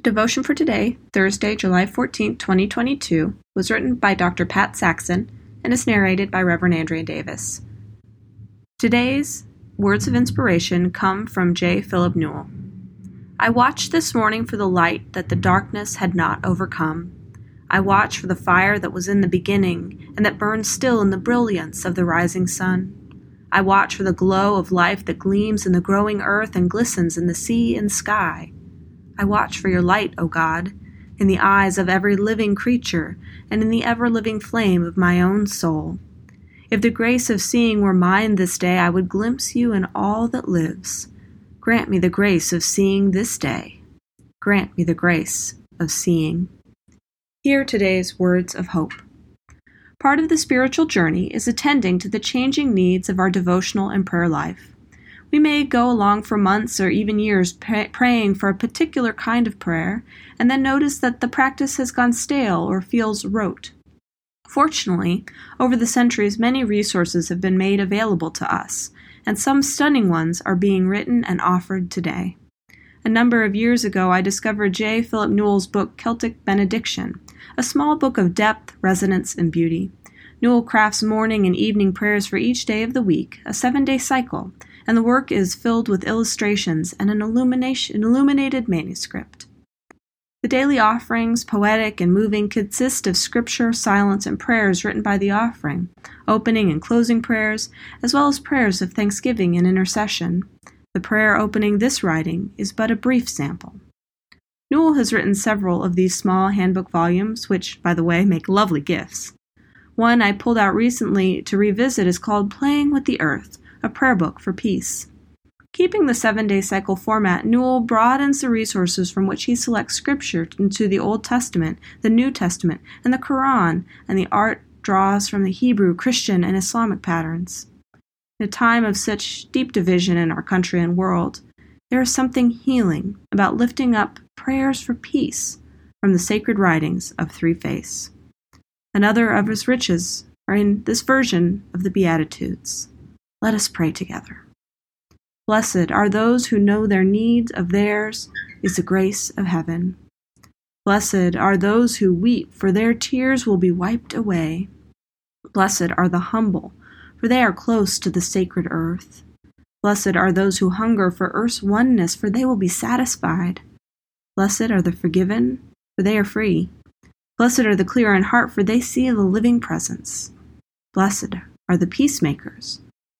The devotion for today, Thursday, July 14, 2022, was written by Dr. Pat Saxon and is narrated by Reverend Andrea Davis. Today's words of inspiration come from J. Philip Newell. I watched this morning for the light that the darkness had not overcome. I watched for the fire that was in the beginning and that burns still in the brilliance of the rising sun. I watch for the glow of life that gleams in the growing earth and glistens in the sea and sky. I watch for your light, O God, in the eyes of every living creature, and in the ever living flame of my own soul. If the grace of seeing were mine this day, I would glimpse you in all that lives. Grant me the grace of seeing this day. Grant me the grace of seeing. Hear today's words of hope. Part of the spiritual journey is attending to the changing needs of our devotional and prayer life. We may go along for months or even years pray- praying for a particular kind of prayer and then notice that the practice has gone stale or feels rote. Fortunately, over the centuries, many resources have been made available to us, and some stunning ones are being written and offered today. A number of years ago, I discovered J. Philip Newell's book Celtic Benediction, a small book of depth, resonance, and beauty. Newell crafts morning and evening prayers for each day of the week, a seven day cycle, and the work is filled with illustrations and an, illuminated manuscript. The daily offerings, poetic and moving, consist of scripture, silence, and prayers written by the offering, opening and closing prayers, as well as prayers of thanksgiving and intercession. The prayer opening this writing is but a brief sample. Newell has written several of these small handbook volumes, which, by the way, make lovely gifts. One I pulled out recently to revisit is called Praying with the Earth a prayer book for peace. Keeping the seven day cycle format, Newell broadens the resources from which he selects scripture into the Old Testament, the New Testament, and the Quran, and the art draws from the Hebrew, Christian, and Islamic patterns. In a time of such deep division in our country and world, there is something healing about lifting up prayers for peace from the sacred writings of Three Faiths. Another of his riches are in this version of the Beatitudes. Let us pray together. Blessed are those who know their needs of theirs is the grace of heaven. Blessed are those who weep, for their tears will be wiped away. Blessed are the humble, for they are close to the sacred earth. Blessed are those who hunger for earth's oneness, for they will be satisfied. Blessed are the forgiven, for they are free. Blessed are the clear in heart, for they see the living presence. Blessed are the peacemakers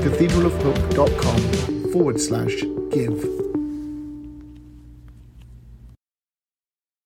cathedralofhope.com forward slash give.